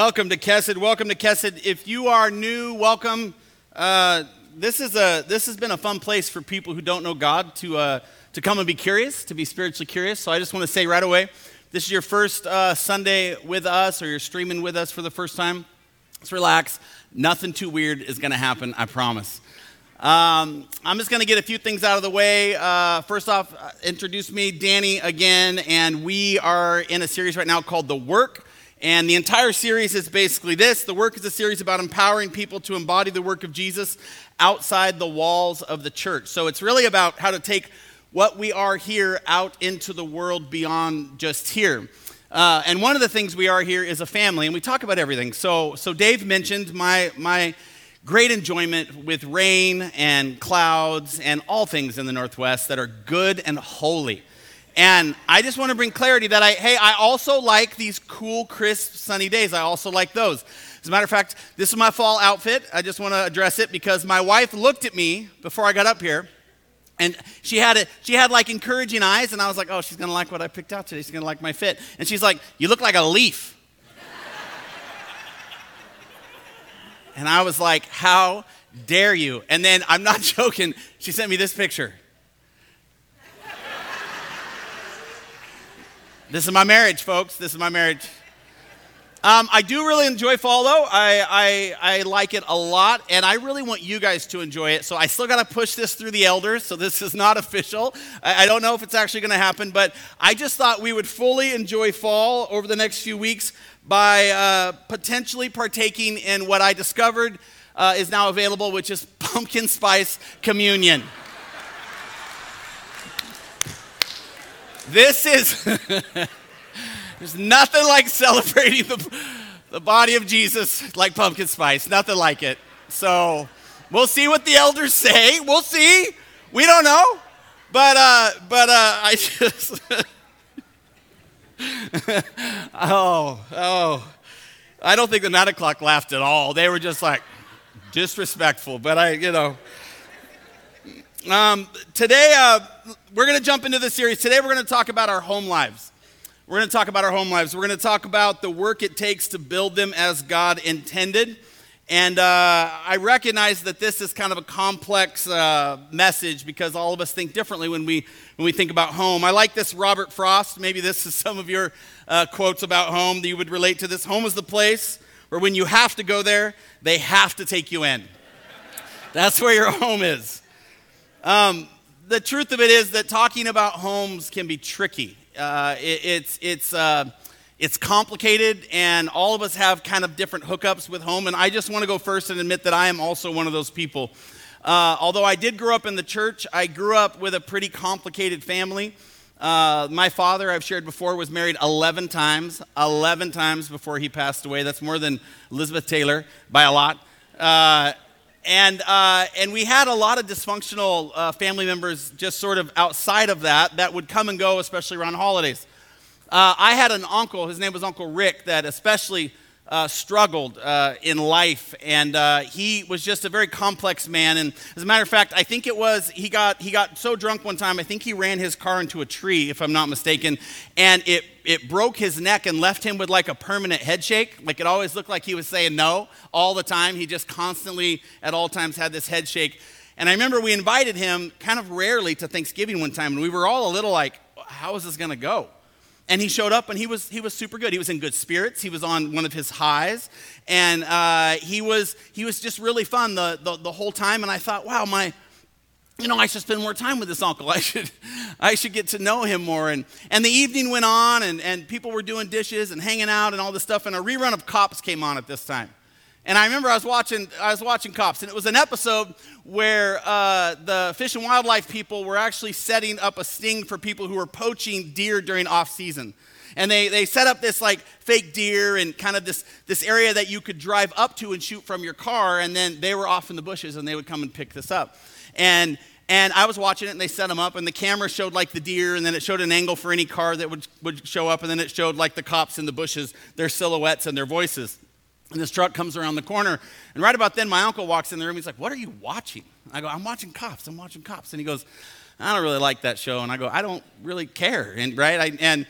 Welcome to Kesed. Welcome to Kesed. If you are new, welcome. Uh, this is a this has been a fun place for people who don't know God to uh, to come and be curious, to be spiritually curious. So I just want to say right away, this is your first uh, Sunday with us, or you're streaming with us for the first time. Let's relax. Nothing too weird is going to happen. I promise. Um, I'm just going to get a few things out of the way. Uh, first off, uh, introduce me, Danny, again, and we are in a series right now called The Work. And the entire series is basically this The Work is a series about empowering people to embody the work of Jesus outside the walls of the church. So it's really about how to take what we are here out into the world beyond just here. Uh, and one of the things we are here is a family, and we talk about everything. So, so Dave mentioned my, my great enjoyment with rain and clouds and all things in the Northwest that are good and holy. And I just want to bring clarity that I, hey, I also like these cool, crisp, sunny days. I also like those. As a matter of fact, this is my fall outfit. I just want to address it because my wife looked at me before I got up here. And she had a, she had like encouraging eyes, and I was like, oh, she's gonna like what I picked out today. She's gonna like my fit. And she's like, you look like a leaf. and I was like, how dare you? And then I'm not joking. She sent me this picture. This is my marriage, folks. This is my marriage. Um, I do really enjoy fall, though. I, I, I like it a lot, and I really want you guys to enjoy it. So I still got to push this through the elders, so this is not official. I, I don't know if it's actually going to happen, but I just thought we would fully enjoy fall over the next few weeks by uh, potentially partaking in what I discovered uh, is now available, which is pumpkin spice communion. This is, there's nothing like celebrating the, the body of Jesus like pumpkin spice. Nothing like it. So we'll see what the elders say. We'll see. We don't know. But, uh, but uh, I just, oh, oh. I don't think the nine o'clock laughed at all. They were just like disrespectful. But I, you know, um, today, uh, we're going to jump into the series. Today, we're going to talk about our home lives. We're going to talk about our home lives. We're going to talk about the work it takes to build them as God intended. And uh, I recognize that this is kind of a complex uh, message because all of us think differently when we, when we think about home. I like this Robert Frost. Maybe this is some of your uh, quotes about home that you would relate to this. Home is the place where when you have to go there, they have to take you in. That's where your home is. Um, the truth of it is that talking about homes can be tricky. Uh, it, it's, it's, uh, it's complicated, and all of us have kind of different hookups with home. And I just want to go first and admit that I am also one of those people. Uh, although I did grow up in the church, I grew up with a pretty complicated family. Uh, my father, I've shared before, was married 11 times, 11 times before he passed away. That's more than Elizabeth Taylor by a lot. And, uh, and we had a lot of dysfunctional uh, family members just sort of outside of that that would come and go, especially around holidays. Uh, I had an uncle, his name was Uncle Rick, that especially uh, struggled uh, in life, and uh, he was just a very complex man. And as a matter of fact, I think it was he got he got so drunk one time. I think he ran his car into a tree, if I'm not mistaken, and it it broke his neck and left him with like a permanent head shake. Like it always looked like he was saying no all the time. He just constantly, at all times, had this head shake. And I remember we invited him kind of rarely to Thanksgiving one time, and we were all a little like, "How is this going to go?" And he showed up and he was he was super good. He was in good spirits. He was on one of his highs. And uh, he was he was just really fun the, the, the whole time. And i thought wow my you know i should spend more time with this uncle. I should i should get to know him more. And and the evening went on and and people were doing dishes and hanging out and all this stuff. And a rerun of cops came on at this time and I remember I was watching, I was watching Cops, and it was an episode where uh, the fish and wildlife people were actually setting up a sting for people who were poaching deer during off season. And they, they set up this like fake deer and kind of this, this area that you could drive up to and shoot from your car, and then they were off in the bushes and they would come and pick this up. And and I was watching it, and they set them up, and the camera showed like the deer, and then it showed an angle for any car that would, would show up, and then it showed like the cops in the bushes, their silhouettes and their voices. And this truck comes around the corner. And right about then, my uncle walks in the room. He's like, What are you watching? I go, I'm watching cops. I'm watching cops. And he goes, I don't really like that show. And I go, I don't really care. And right. I, and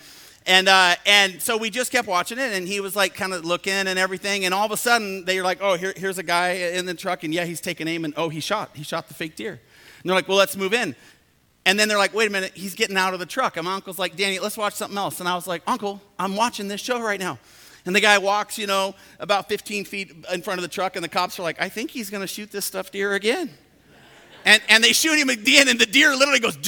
And, uh, and so we just kept watching it, and he was like kind of looking and everything. And all of a sudden, they were like, oh, here, here's a guy in the truck, and yeah, he's taking aim, and oh, he shot. He shot the fake deer. And they're like, well, let's move in. And then they're like, wait a minute, he's getting out of the truck. And my uncle's like, Danny, let's watch something else. And I was like, Uncle, I'm watching this show right now. And the guy walks, you know, about 15 feet in front of the truck, and the cops are like, I think he's going to shoot this stuffed deer again. And, and they shoot him again, and the deer literally goes,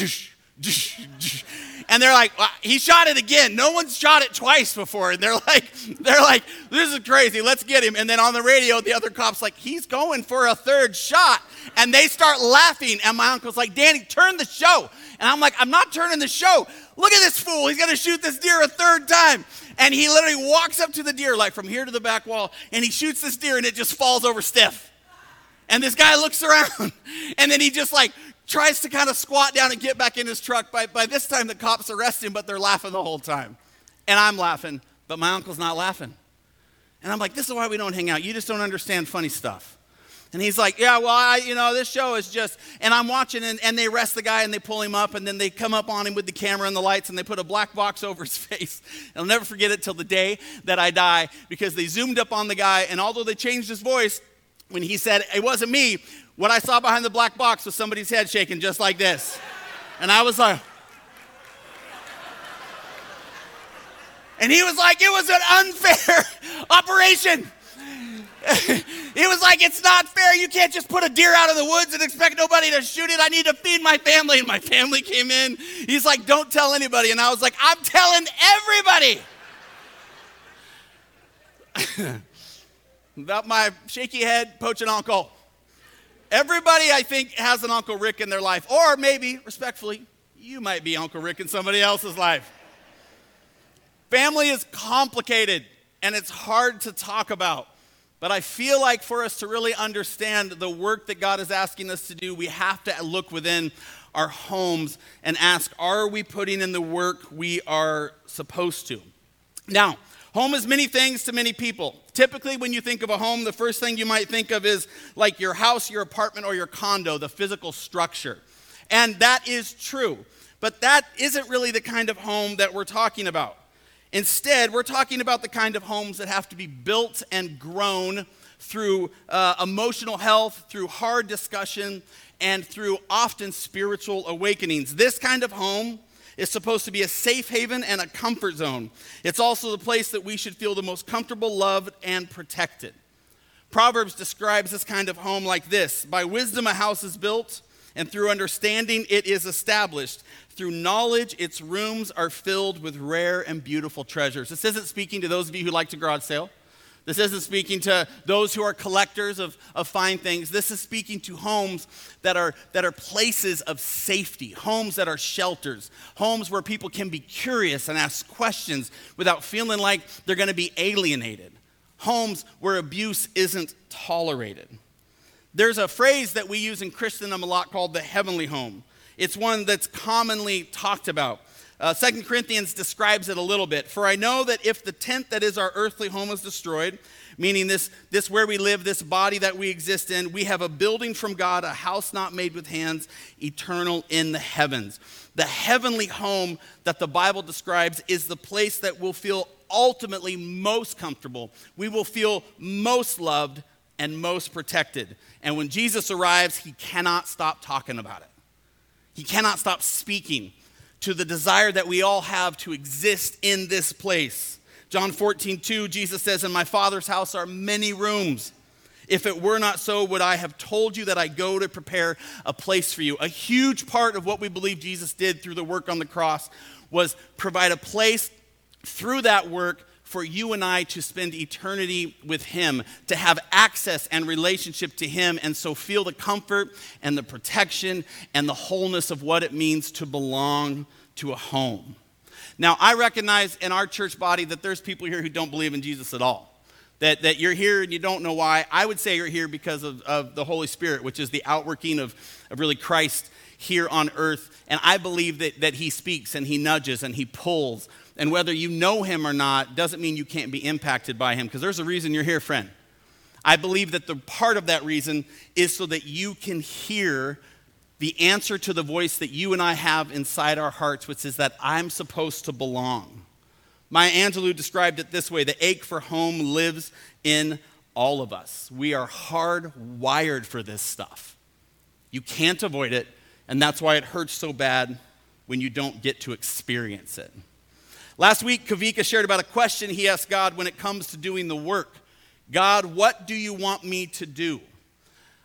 and they're like, well, he shot it again. No one's shot it twice before. And they're like, they're like, this is crazy. Let's get him. And then on the radio, the other cop's like, he's going for a third shot. And they start laughing. And my uncle's like, Danny, turn the show. And I'm like, I'm not turning the show. Look at this fool. He's going to shoot this deer a third time. And he literally walks up to the deer, like from here to the back wall, and he shoots this deer and it just falls over stiff. And this guy looks around and then he just like tries to kind of squat down and get back in his truck. By, by this time, the cops arrest him, but they're laughing the whole time. And I'm laughing, but my uncle's not laughing. And I'm like, this is why we don't hang out. You just don't understand funny stuff. And he's like, yeah, well, I, you know, this show is just, and I'm watching, and, and they arrest the guy and they pull him up, and then they come up on him with the camera and the lights, and they put a black box over his face. I'll never forget it till the day that I die because they zoomed up on the guy, and although they changed his voice, when he said, it wasn't me, what I saw behind the black box was somebody's head shaking just like this. And I was like, and he was like, it was an unfair operation. like, it's not fair. You can't just put a deer out of the woods and expect nobody to shoot it. I need to feed my family. And my family came in. He's like, don't tell anybody. And I was like, I'm telling everybody about my shaky head poaching uncle. Everybody, I think, has an Uncle Rick in their life. Or maybe, respectfully, you might be Uncle Rick in somebody else's life. Family is complicated and it's hard to talk about. But I feel like for us to really understand the work that God is asking us to do, we have to look within our homes and ask are we putting in the work we are supposed to? Now, Home is many things to many people. Typically, when you think of a home, the first thing you might think of is like your house, your apartment, or your condo, the physical structure. And that is true. But that isn't really the kind of home that we're talking about. Instead, we're talking about the kind of homes that have to be built and grown through uh, emotional health, through hard discussion, and through often spiritual awakenings. This kind of home is supposed to be a safe haven and a comfort zone. It's also the place that we should feel the most comfortable, loved, and protected. Proverbs describes this kind of home like this By wisdom, a house is built, and through understanding, it is established. Through knowledge, its rooms are filled with rare and beautiful treasures. This isn't speaking to those of you who like to garage sale. This isn't speaking to those who are collectors of, of fine things. This is speaking to homes that are, that are places of safety, homes that are shelters, homes where people can be curious and ask questions without feeling like they're going to be alienated, homes where abuse isn't tolerated. There's a phrase that we use in Christendom a lot called the heavenly home. It's one that's commonly talked about. Uh, 2 Corinthians describes it a little bit. For I know that if the tent that is our earthly home is destroyed, meaning this, this where we live, this body that we exist in, we have a building from God, a house not made with hands, eternal in the heavens. The heavenly home that the Bible describes is the place that will feel ultimately most comfortable. We will feel most loved and most protected. And when Jesus arrives, he cannot stop talking about it. He cannot stop speaking to the desire that we all have to exist in this place. John 14, 2, Jesus says, In my Father's house are many rooms. If it were not so, would I have told you that I go to prepare a place for you? A huge part of what we believe Jesus did through the work on the cross was provide a place through that work for you and I to spend eternity with Him, to have access and relationship to Him, and so feel the comfort and the protection and the wholeness of what it means to belong to a home. Now, I recognize in our church body that there's people here who don't believe in Jesus at all. That, that you're here and you don't know why. I would say you're here because of, of the Holy Spirit, which is the outworking of, of really Christ here on earth. And I believe that, that He speaks and He nudges and He pulls and whether you know him or not doesn't mean you can't be impacted by him, because there's a reason you're here, friend. I believe that the part of that reason is so that you can hear the answer to the voice that you and I have inside our hearts, which is that I'm supposed to belong. Maya Angelou described it this way the ache for home lives in all of us. We are hardwired for this stuff. You can't avoid it, and that's why it hurts so bad when you don't get to experience it. Last week, Kavika shared about a question he asked God when it comes to doing the work God, what do you want me to do?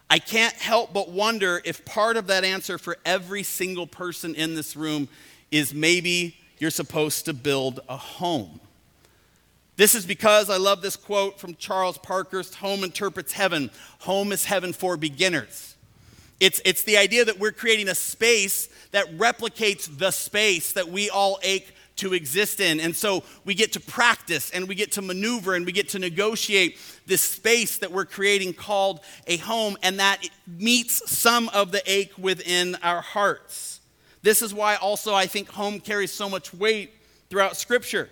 I can't help but wonder if part of that answer for every single person in this room is maybe you're supposed to build a home. This is because I love this quote from Charles Parkhurst Home interprets heaven. Home is heaven for beginners. It's, it's the idea that we're creating a space that replicates the space that we all ache to exist in. And so we get to practice and we get to maneuver and we get to negotiate this space that we're creating called a home, and that meets some of the ache within our hearts. This is why also I think home carries so much weight throughout Scripture.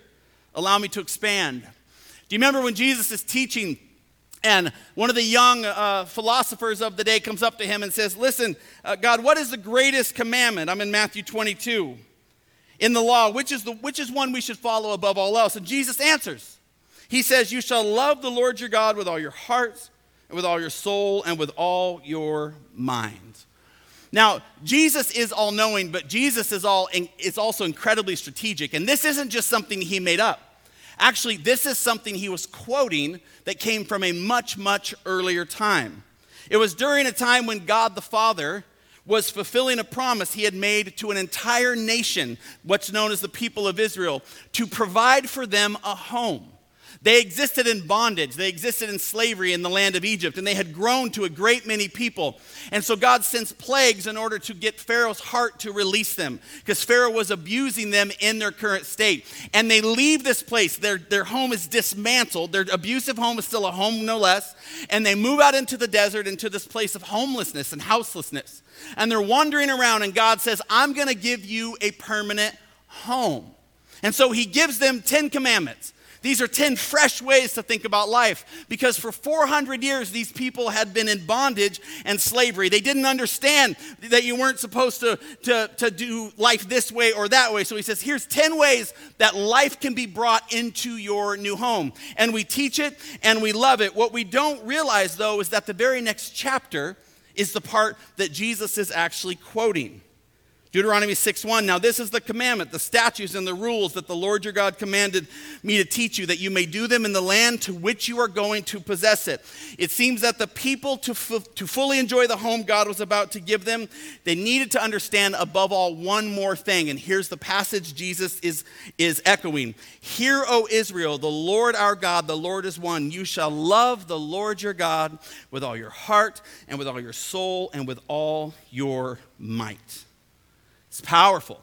Allow me to expand. Do you remember when Jesus is teaching? And one of the young uh, philosophers of the day comes up to him and says, Listen, uh, God, what is the greatest commandment? I'm in Matthew 22 in the law, which is, the, which is one we should follow above all else? And Jesus answers. He says, You shall love the Lord your God with all your heart, and with all your soul, and with all your mind. Now, Jesus is all knowing, but Jesus is, all, is also incredibly strategic. And this isn't just something he made up. Actually, this is something he was quoting that came from a much, much earlier time. It was during a time when God the Father was fulfilling a promise he had made to an entire nation, what's known as the people of Israel, to provide for them a home. They existed in bondage. They existed in slavery in the land of Egypt, and they had grown to a great many people. And so God sends plagues in order to get Pharaoh's heart to release them, because Pharaoh was abusing them in their current state. And they leave this place. Their, their home is dismantled. Their abusive home is still a home, no less. And they move out into the desert, into this place of homelessness and houselessness. And they're wandering around, and God says, I'm going to give you a permanent home. And so he gives them 10 commandments. These are 10 fresh ways to think about life because for 400 years, these people had been in bondage and slavery. They didn't understand that you weren't supposed to, to, to do life this way or that way. So he says, here's 10 ways that life can be brought into your new home. And we teach it and we love it. What we don't realize, though, is that the very next chapter is the part that Jesus is actually quoting. Deuteronomy 6:1 Now this is the commandment, the statutes and the rules that the Lord your God commanded me to teach you that you may do them in the land to which you are going to possess it. It seems that the people to, f- to fully enjoy the home God was about to give them, they needed to understand above all one more thing. And here's the passage Jesus is is echoing. Hear, O Israel, the Lord our God, the Lord is one. You shall love the Lord your God with all your heart and with all your soul and with all your might. It's powerful.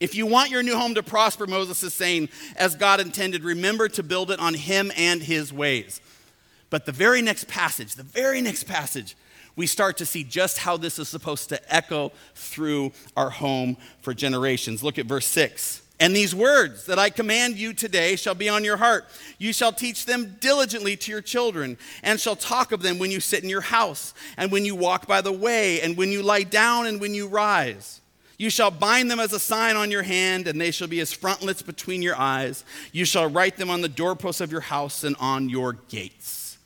If you want your new home to prosper, Moses is saying, as God intended, remember to build it on Him and His ways. But the very next passage, the very next passage, we start to see just how this is supposed to echo through our home for generations. Look at verse 6. And these words that I command you today shall be on your heart. You shall teach them diligently to your children, and shall talk of them when you sit in your house, and when you walk by the way, and when you lie down, and when you rise. You shall bind them as a sign on your hand, and they shall be as frontlets between your eyes. You shall write them on the doorposts of your house and on your gates.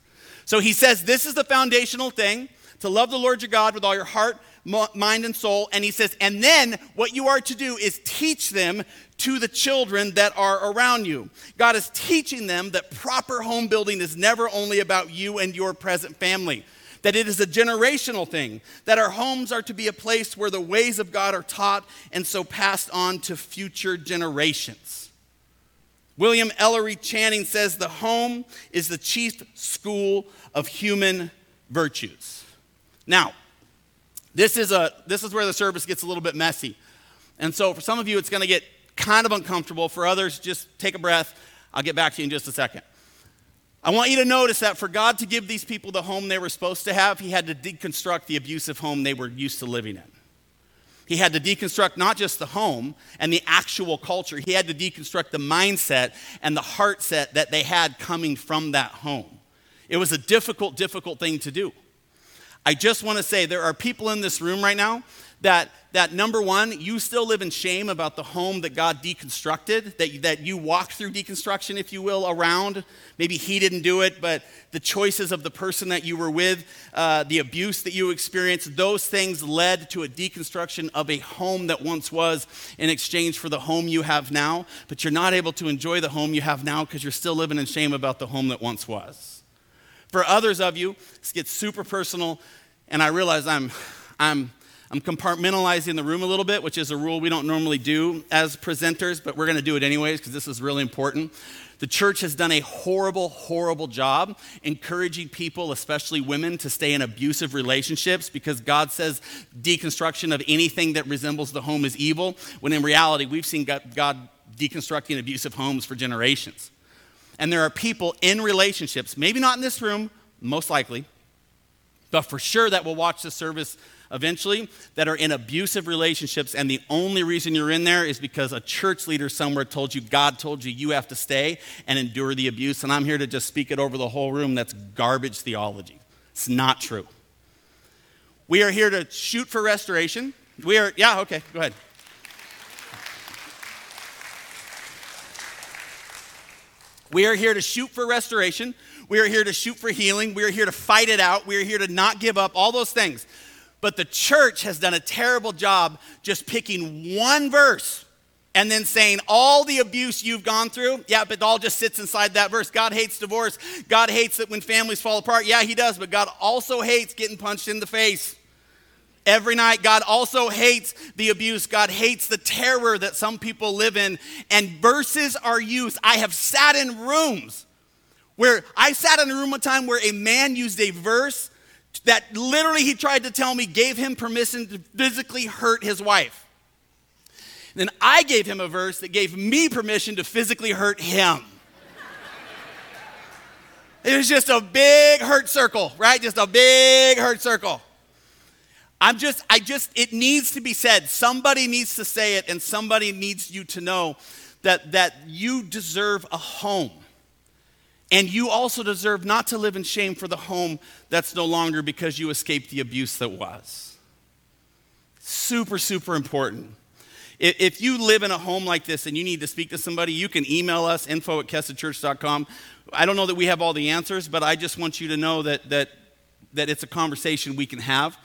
So he says this is the foundational thing to love the Lord your God with all your heart, mind, and soul. And he says, and then what you are to do is teach them to the children that are around you. God is teaching them that proper home building is never only about you and your present family that it is a generational thing, that our homes are to be a place where the ways of God are taught and so passed on to future generations. William Ellery Channing says the home is the chief school of human virtues. Now, this is, a, this is where the service gets a little bit messy. And so for some of you, it's going to get kind of uncomfortable. For others, just take a breath. I'll get back to you in just a second. I want you to notice that for God to give these people the home they were supposed to have, He had to deconstruct the abusive home they were used to living in. He had to deconstruct not just the home and the actual culture, he had to deconstruct the mindset and the heart set that they had coming from that home. It was a difficult, difficult thing to do. I just want to say there are people in this room right now that that number one, you still live in shame about the home that God deconstructed, that, that you walked through deconstruction, if you will, around. Maybe He didn't do it, but the choices of the person that you were with, uh, the abuse that you experienced, those things led to a deconstruction of a home that once was in exchange for the home you have now. But you're not able to enjoy the home you have now because you're still living in shame about the home that once was. For others of you, this gets super personal, and I realize I'm, I'm, I'm compartmentalizing the room a little bit, which is a rule we don't normally do as presenters, but we're going to do it anyways because this is really important. The church has done a horrible, horrible job encouraging people, especially women, to stay in abusive relationships because God says deconstruction of anything that resembles the home is evil, when in reality, we've seen God deconstructing abusive homes for generations. And there are people in relationships, maybe not in this room, most likely, but for sure that will watch the service eventually that are in abusive relationships, and the only reason you're in there is because a church leader somewhere told you, God told you, you have to stay and endure the abuse. And I'm here to just speak it over the whole room. That's garbage theology. It's not true. We are here to shoot for restoration. We are, yeah, okay, go ahead. We are here to shoot for restoration. We are here to shoot for healing. We are here to fight it out. We are here to not give up, all those things. But the church has done a terrible job just picking one verse and then saying all the abuse you've gone through, yeah, but all just sits inside that verse. God hates divorce. God hates it when families fall apart. Yeah, He does, but God also hates getting punched in the face. Every night, God also hates the abuse. God hates the terror that some people live in. And verses are used. I have sat in rooms where I sat in a room one time where a man used a verse that literally he tried to tell me gave him permission to physically hurt his wife. And then I gave him a verse that gave me permission to physically hurt him. it was just a big hurt circle, right? Just a big hurt circle. I'm just, I just, it needs to be said. Somebody needs to say it, and somebody needs you to know that, that you deserve a home. And you also deserve not to live in shame for the home that's no longer because you escaped the abuse that was. Super, super important. If you live in a home like this and you need to speak to somebody, you can email us, info at kesedchurch.com. I don't know that we have all the answers, but I just want you to know that, that, that it's a conversation we can have,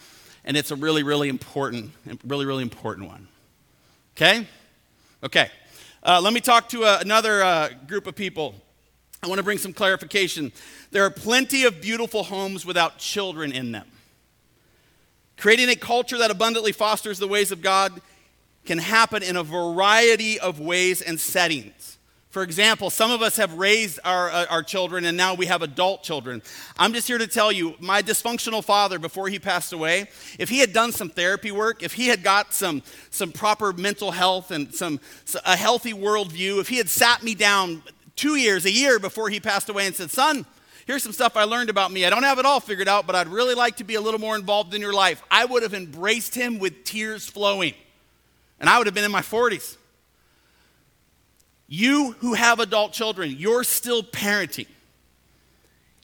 and it's a really, really important, really, really important one. Okay? Okay. Uh, let me talk to uh, another uh, group of people. I want to bring some clarification. There are plenty of beautiful homes without children in them. Creating a culture that abundantly fosters the ways of God can happen in a variety of ways and settings. For example, some of us have raised our, uh, our children and now we have adult children. I'm just here to tell you, my dysfunctional father, before he passed away, if he had done some therapy work, if he had got some, some proper mental health and some, a healthy worldview, if he had sat me down two years, a year before he passed away and said, Son, here's some stuff I learned about me. I don't have it all figured out, but I'd really like to be a little more involved in your life. I would have embraced him with tears flowing. And I would have been in my 40s. You who have adult children, you're still parenting.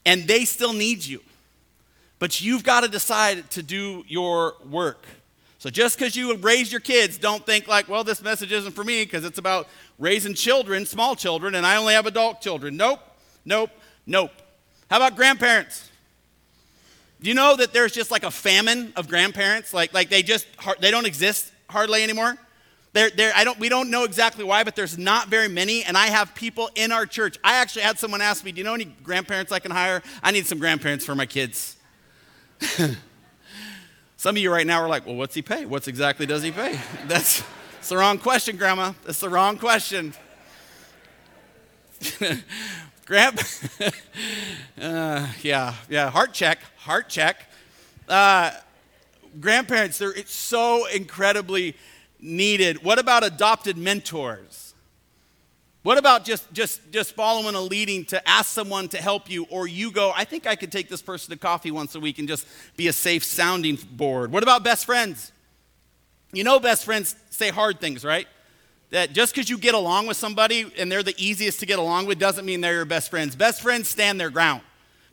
And they still need you. But you've got to decide to do your work. So just because you raise your kids, don't think like, well, this message isn't for me because it's about raising children, small children, and I only have adult children. Nope, nope, nope. How about grandparents? Do you know that there's just like a famine of grandparents? Like, like they just they don't exist hardly anymore. They're, they're, I don't, we don't know exactly why, but there's not very many. And I have people in our church. I actually had someone ask me, "Do you know any grandparents I can hire? I need some grandparents for my kids." Some of you right now are like, well, what's he pay? What's exactly does he pay? That's, that's the wrong question, Grandma. That's the wrong question. Grandpa, uh, yeah, yeah, heart check, heart check. Uh, grandparents, they're it's so incredibly needed. What about adopted mentors? What about just, just, just following a leading to ask someone to help you, or you go, I think I could take this person to coffee once a week and just be a safe sounding board? What about best friends? You know, best friends say hard things, right? That just because you get along with somebody and they're the easiest to get along with doesn't mean they're your best friends. Best friends stand their ground.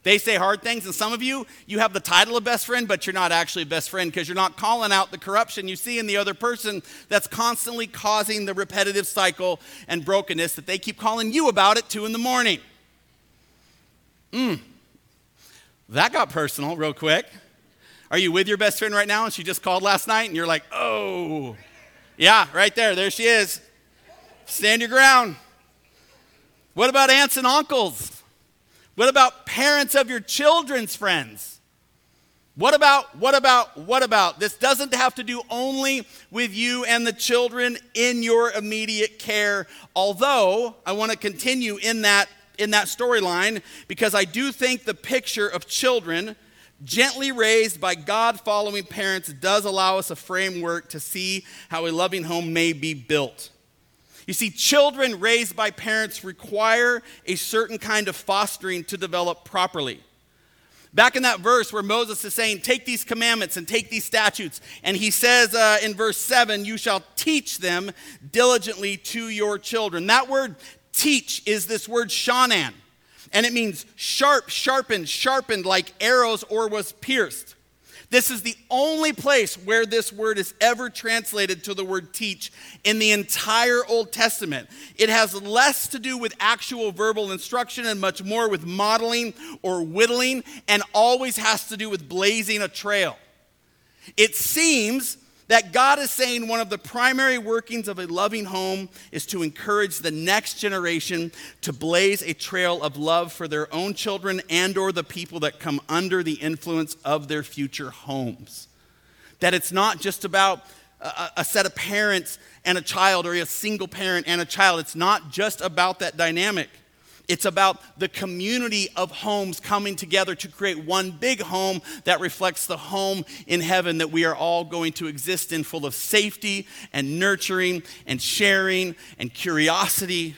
They say hard things, and some of you, you have the title of best friend, but you're not actually a best friend because you're not calling out the corruption you see in the other person that's constantly causing the repetitive cycle and brokenness that they keep calling you about at two in the morning. Mmm. That got personal real quick. Are you with your best friend right now and she just called last night and you're like, oh, yeah, right there, there she is. Stand your ground. What about aunts and uncles? What about parents of your children's friends? What about, what about, what about? This doesn't have to do only with you and the children in your immediate care, although I want to continue in that, in that storyline because I do think the picture of children gently raised by God following parents does allow us a framework to see how a loving home may be built. You see, children raised by parents require a certain kind of fostering to develop properly. Back in that verse where Moses is saying, Take these commandments and take these statutes, and he says uh, in verse 7, You shall teach them diligently to your children. That word teach is this word shanan, and it means sharp, sharpened, sharpened like arrows or was pierced. This is the only place where this word is ever translated to the word teach in the entire Old Testament. It has less to do with actual verbal instruction and much more with modeling or whittling, and always has to do with blazing a trail. It seems that God is saying one of the primary workings of a loving home is to encourage the next generation to blaze a trail of love for their own children and or the people that come under the influence of their future homes. That it's not just about a, a set of parents and a child or a single parent and a child. It's not just about that dynamic. It's about the community of homes coming together to create one big home that reflects the home in heaven that we are all going to exist in, full of safety and nurturing and sharing and curiosity.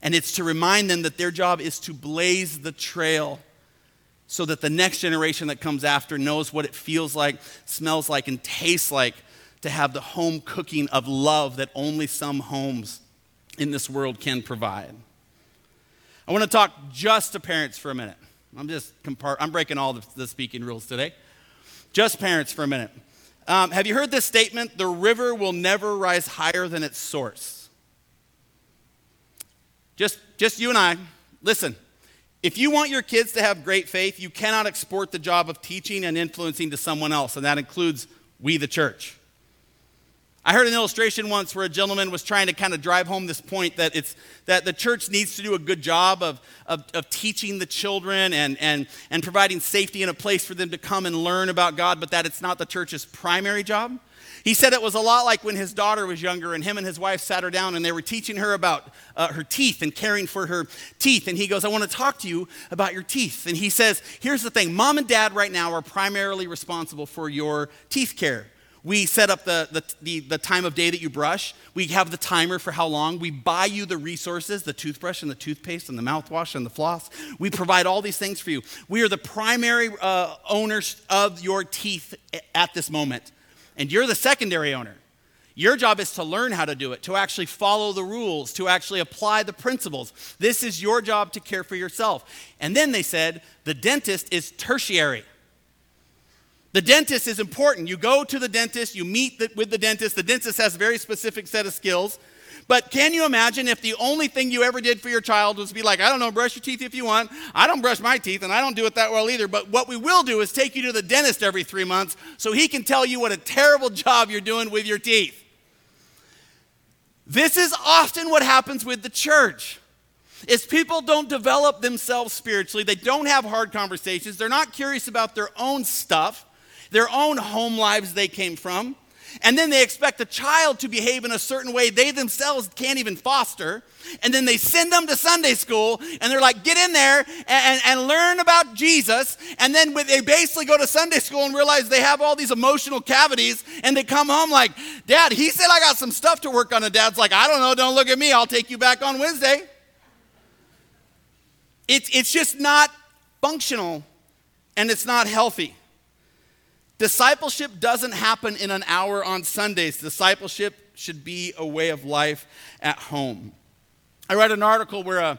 And it's to remind them that their job is to blaze the trail so that the next generation that comes after knows what it feels like, smells like, and tastes like to have the home cooking of love that only some homes in this world can provide. I want to talk just to parents for a minute. I'm just compart- I'm breaking all the, the, speaking rules today. Just parents for a minute. Um, have you heard this statement? The river will never rise higher than its source. Just, just you and I. Listen, if you want your kids to have great faith, you cannot export the job of teaching and influencing to someone else, and that includes we, the church. I heard an illustration once where a gentleman was trying to kind of drive home this point that, it's, that the church needs to do a good job of, of, of, teaching the children and, and, and providing safety and a place for them to come and learn about God, but that it's not the church's primary job. He said it was a lot like when his daughter was younger and him and his wife sat her down and they were teaching her about uh, her teeth and caring for her teeth. And he goes, I want to talk to you about your teeth. And he says, Here's the thing mom and dad right now are primarily responsible for your teeth care. We set up the, the, the, the, time of day that you brush. We have the timer for how long. We buy you the resources, the toothbrush and the toothpaste and the mouthwash and the floss. We provide all these things for you. We are the primary uh, owners of your teeth at this moment. And you're the secondary owner. Your job is to learn how to do it, to actually follow the rules, to actually apply the principles. This is your job to care for yourself. And then they said the dentist is tertiary. The dentist is important. You go to the dentist, you meet the, with the dentist. The dentist has a very specific set of skills. But can you imagine if the only thing you ever did for your child was be like, I don't know, brush your teeth if you want. I don't brush my teeth and I don't do it that well either. But what we will do is take you to the dentist every three months so he can tell you what a terrible job you're doing with your teeth. This is often what happens with the church. Is people don't develop themselves spiritually, they don't have hard conversations, they're not curious about their own stuff their own home lives they came from. And then they expect a child to behave in a certain way they themselves can't even foster. And then they send them to Sunday school and they're like, get in there and, and learn about Jesus. And then they basically go to Sunday school and realize they have all these emotional cavities and they come home like, Dad, he said I got some stuff to work on. And Dad's like, I don't know, don't look at me. I'll take you back on Wednesday. It's, it's just not functional and it's not healthy. Discipleship doesn't happen in an hour on Sundays. Discipleship should be a way of life at home. I read an article where a,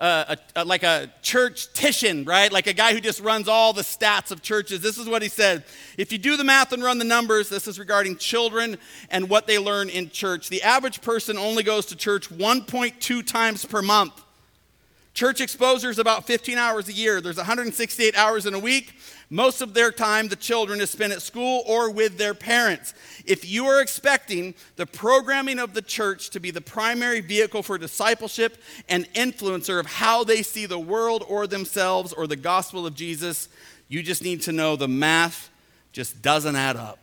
a, a, like a church tician, right? Like a guy who just runs all the stats of churches. This is what he said. If you do the math and run the numbers, this is regarding children and what they learn in church. The average person only goes to church 1.2 times per month. Church exposure is about 15 hours a year. There's 168 hours in a week. Most of their time, the children is spent at school or with their parents. If you are expecting the programming of the church to be the primary vehicle for discipleship and influencer of how they see the world or themselves or the gospel of Jesus, you just need to know the math just doesn't add up.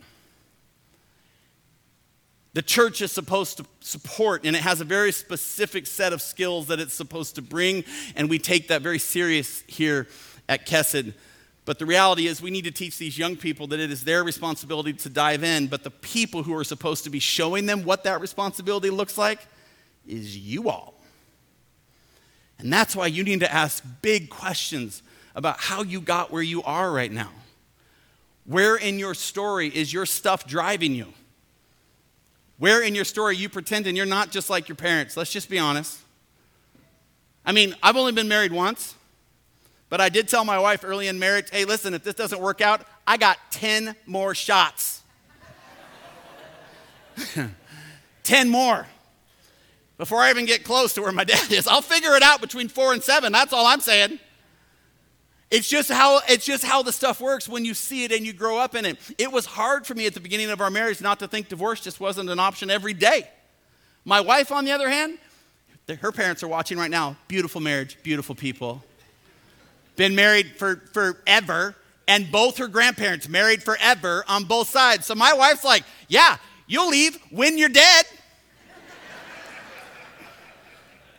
The church is supposed to support, and it has a very specific set of skills that it's supposed to bring, and we take that very serious here at Kesed. But the reality is, we need to teach these young people that it is their responsibility to dive in, but the people who are supposed to be showing them what that responsibility looks like is you all. And that's why you need to ask big questions about how you got where you are right now. Where in your story is your stuff driving you? Where in your story you pretending you're not just like your parents? Let's just be honest. I mean, I've only been married once, but I did tell my wife early in marriage hey, listen, if this doesn't work out, I got 10 more shots. 10 more before I even get close to where my dad is. I'll figure it out between four and seven. That's all I'm saying. It's just how it's just how the stuff works when you see it and you grow up in it. It was hard for me at the beginning of our marriage not to think divorce just wasn't an option every day. My wife, on the other hand, her parents are watching right now. Beautiful marriage, beautiful people. Been married for forever, and both her grandparents married forever on both sides. So my wife's like, "Yeah, you'll leave when you're dead."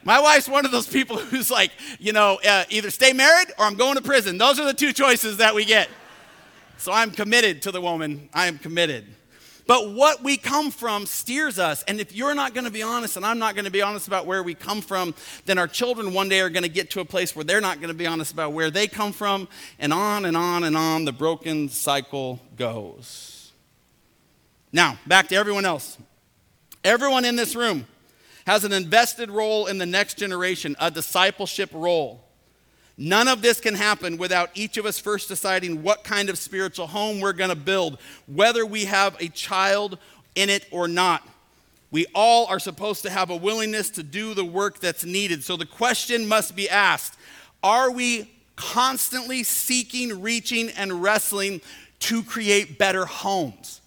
My wife's one of those people who's like, you know, uh, either stay married or I'm going to prison. Those are the two choices that we get. So I'm committed to the woman. I am committed. But what we come from steers us. And if you're not going to be honest and I'm not going to be honest about where we come from, then our children one day are going to get to a place where they're not going to be honest about where they come from. And on and on and on the broken cycle goes. Now, back to everyone else. Everyone in this room has an invested role in the next generation, a discipleship role. None of this can happen without each of us first deciding what kind of spiritual home we're going to build, whether we have a child in it or not. We all are supposed to have a willingness to do the work that's needed. So the question must be asked Are we constantly seeking, reaching, and wrestling to create better homes?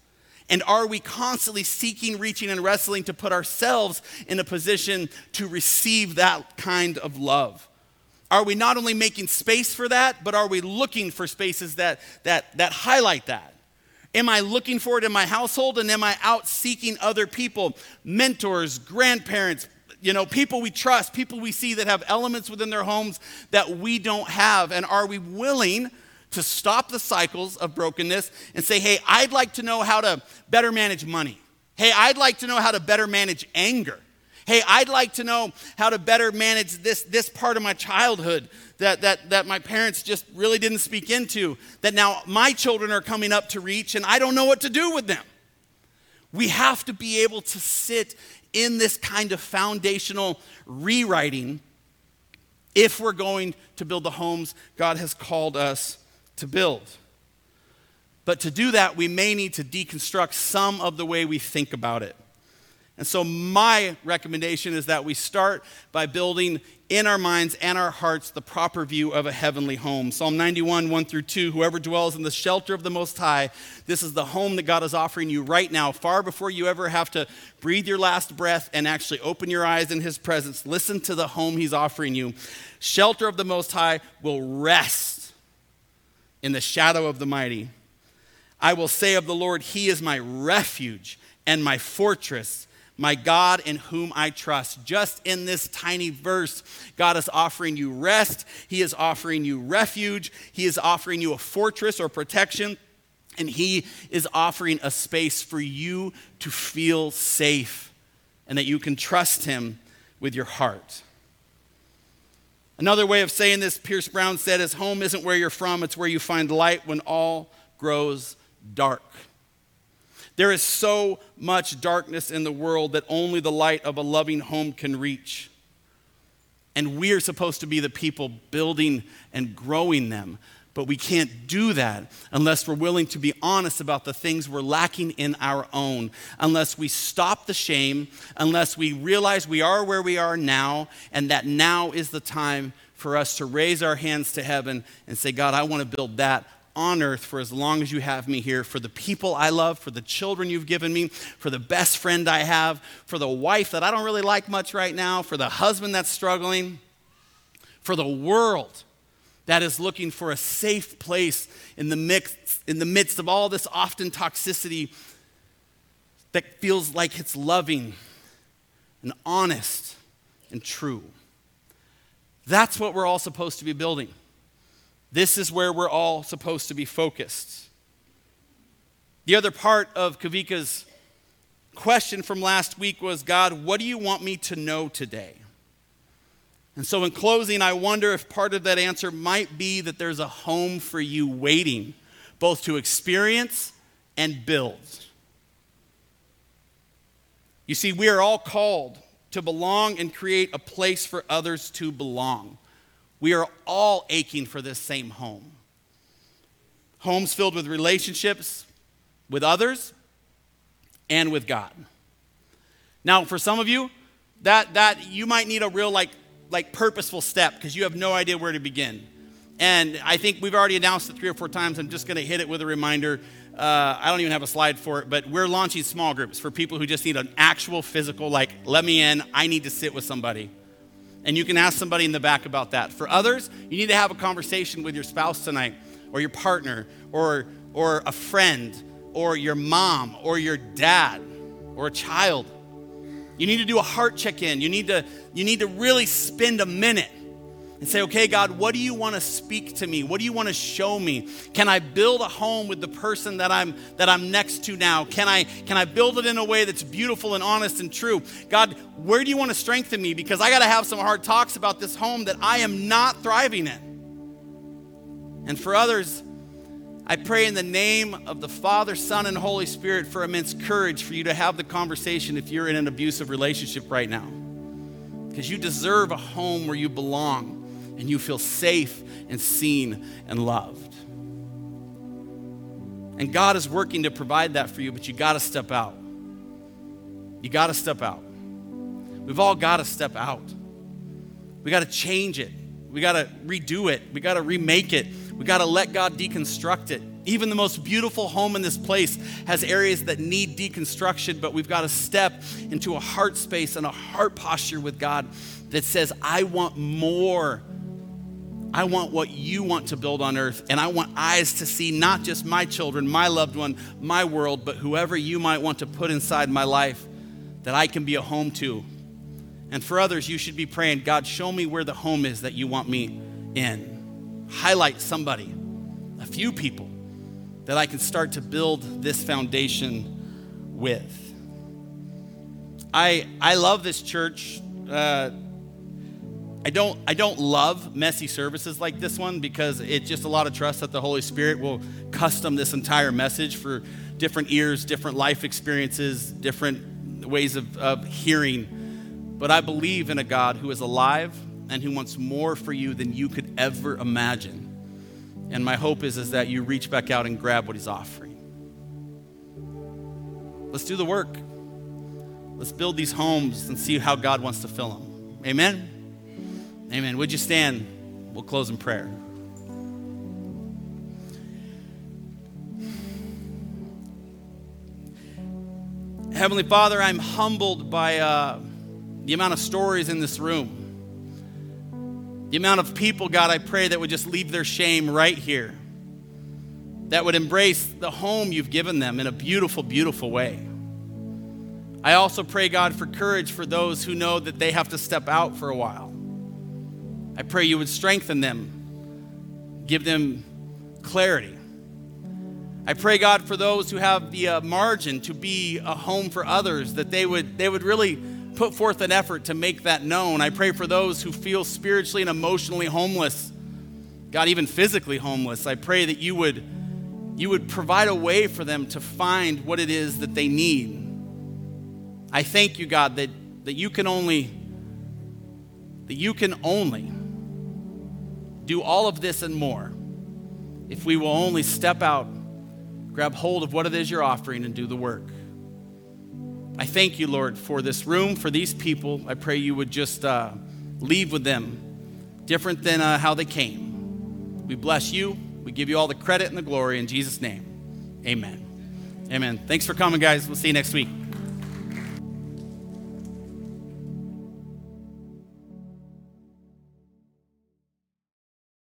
And are we constantly seeking, reaching, and wrestling to put ourselves in a position to receive that kind of love? Are we not only making space for that, but are we looking for spaces that, that, that highlight that? Am I looking for it in my household and am I out seeking other people, mentors, grandparents, you know, people we trust, people we see that have elements within their homes that we don't have? And are we willing to stop the cycles of brokenness and say, hey, I'd like to know how to better manage money. Hey, I'd like to know how to better manage anger. Hey, I'd like to know how to better manage this, this part of my childhood that, that, that my parents just really didn't speak into, that now my children are coming up to reach and I don't know what to do with them. We have to be able to sit in this kind of foundational rewriting if we're going to build the homes God has called us to build. But to do that, we may need to deconstruct some of the way we think about it. And so, my recommendation is that we start by building in our minds and our hearts the proper view of a heavenly home. Psalm 91, 1 through 2 Whoever dwells in the shelter of the Most High, this is the home that God is offering you right now, far before you ever have to breathe your last breath and actually open your eyes in His presence. Listen to the home He's offering you. Shelter of the Most High will rest in the shadow of the mighty. I will say of the Lord, He is my refuge and my fortress, my God in whom I trust. Just in this tiny verse, God is offering you rest, He is offering you refuge, He is offering you a fortress or protection, and He is offering a space for you to feel safe and that you can trust Him with your heart. Another way of saying this, Pierce Brown said, is home isn't where you're from, it's where you find light when all grows dark. There is so much darkness in the world that only the light of a loving home can reach. And we are supposed to be the people building and growing them. But we can't do that unless we're willing to be honest about the things we're lacking in our own, unless we stop the shame, unless we realize we are where we are now, and that now is the time for us to raise our hands to heaven and say, God, I want to build that on earth for as long as you have me here, for the people I love, for the children you've given me, for the best friend I have, for the wife that I don't really like much right now, for the husband that's struggling, for the world that is looking for a safe place in the, mix, in the midst of all this often toxicity that feels like it's loving and honest and true. That's what we're all supposed to be building. This is where we're all supposed to be focused. The other part of Kavika's question from last week was God, what do you want me to know today? And so, in closing, I wonder if part of that answer might be that there's a home for you waiting, both to experience and build. You see, we are all called to belong and create a place for others to belong. We are all aching for this same home. Homes filled with relationships with others and with God. Now, for some of you, that, that you might need a real like like purposeful step because you have no idea where to begin. And I think we've already announced it three or four times. I'm just going to hit it with a reminder. Uh, I don't even have a slide for it, but we're launching small groups for people who just need an actual physical, like, let me in, I need to sit with somebody. And you can ask somebody in the back about that. For others, you need to have a conversation with your spouse tonight, or your partner, or, or a friend, or your mom, or your dad, or a child you need to do a heart check in. You need to, you need to really spend a minute and say, okay, God, what do you want to speak to me? What do you want to show me? Can I build a home with the person that I'm that I'm next to now? Can I can I build it in a way that's beautiful and honest and true? God, where do you want to strengthen me? Because I got to have some hard talks about this home that I am not thriving in. And for others, I pray in the name of the Father, Son, and Holy Spirit for immense courage for you to have the conversation if you're in an abusive relationship right now. Because you deserve a home where you belong and you feel safe and seen and loved. And God is working to provide that for you, but you got to step out. You got to step out. We've all got to step out. We got to change it. We got to redo it. We got to remake it. We got to let God deconstruct it. Even the most beautiful home in this place has areas that need deconstruction, but we've got to step into a heart space and a heart posture with God that says, I want more. I want what you want to build on earth, and I want eyes to see not just my children, my loved one, my world, but whoever you might want to put inside my life that I can be a home to. And for others, you should be praying, God, show me where the home is that you want me in highlight somebody, a few people that I can start to build this foundation with. I, I love this church. Uh, I don't, I don't love messy services like this one because it's just a lot of trust that the Holy Spirit will custom this entire message for different ears, different life experiences, different ways of, of hearing. But I believe in a God who is alive and who wants more for you than you could ever imagine. And my hope is, is that you reach back out and grab what he's offering. Let's do the work. Let's build these homes and see how God wants to fill them. Amen? Amen. Would you stand? We'll close in prayer. Heavenly Father, I'm humbled by uh, the amount of stories in this room. The amount of people, God, I pray that would just leave their shame right here, that would embrace the home you've given them in a beautiful, beautiful way. I also pray, God, for courage for those who know that they have to step out for a while. I pray you would strengthen them, give them clarity. I pray, God, for those who have the uh, margin to be a home for others, that they would, they would really put forth an effort to make that known. I pray for those who feel spiritually and emotionally homeless, God, even physically homeless. I pray that you would, you would provide a way for them to find what it is that they need. I thank you, God, that, that you can only that you can only do all of this and more if we will only step out, grab hold of what it is you're offering, and do the work. I thank you, Lord, for this room, for these people. I pray you would just uh, leave with them different than uh, how they came. We bless you. We give you all the credit and the glory in Jesus' name. Amen. Amen. Thanks for coming, guys. We'll see you next week.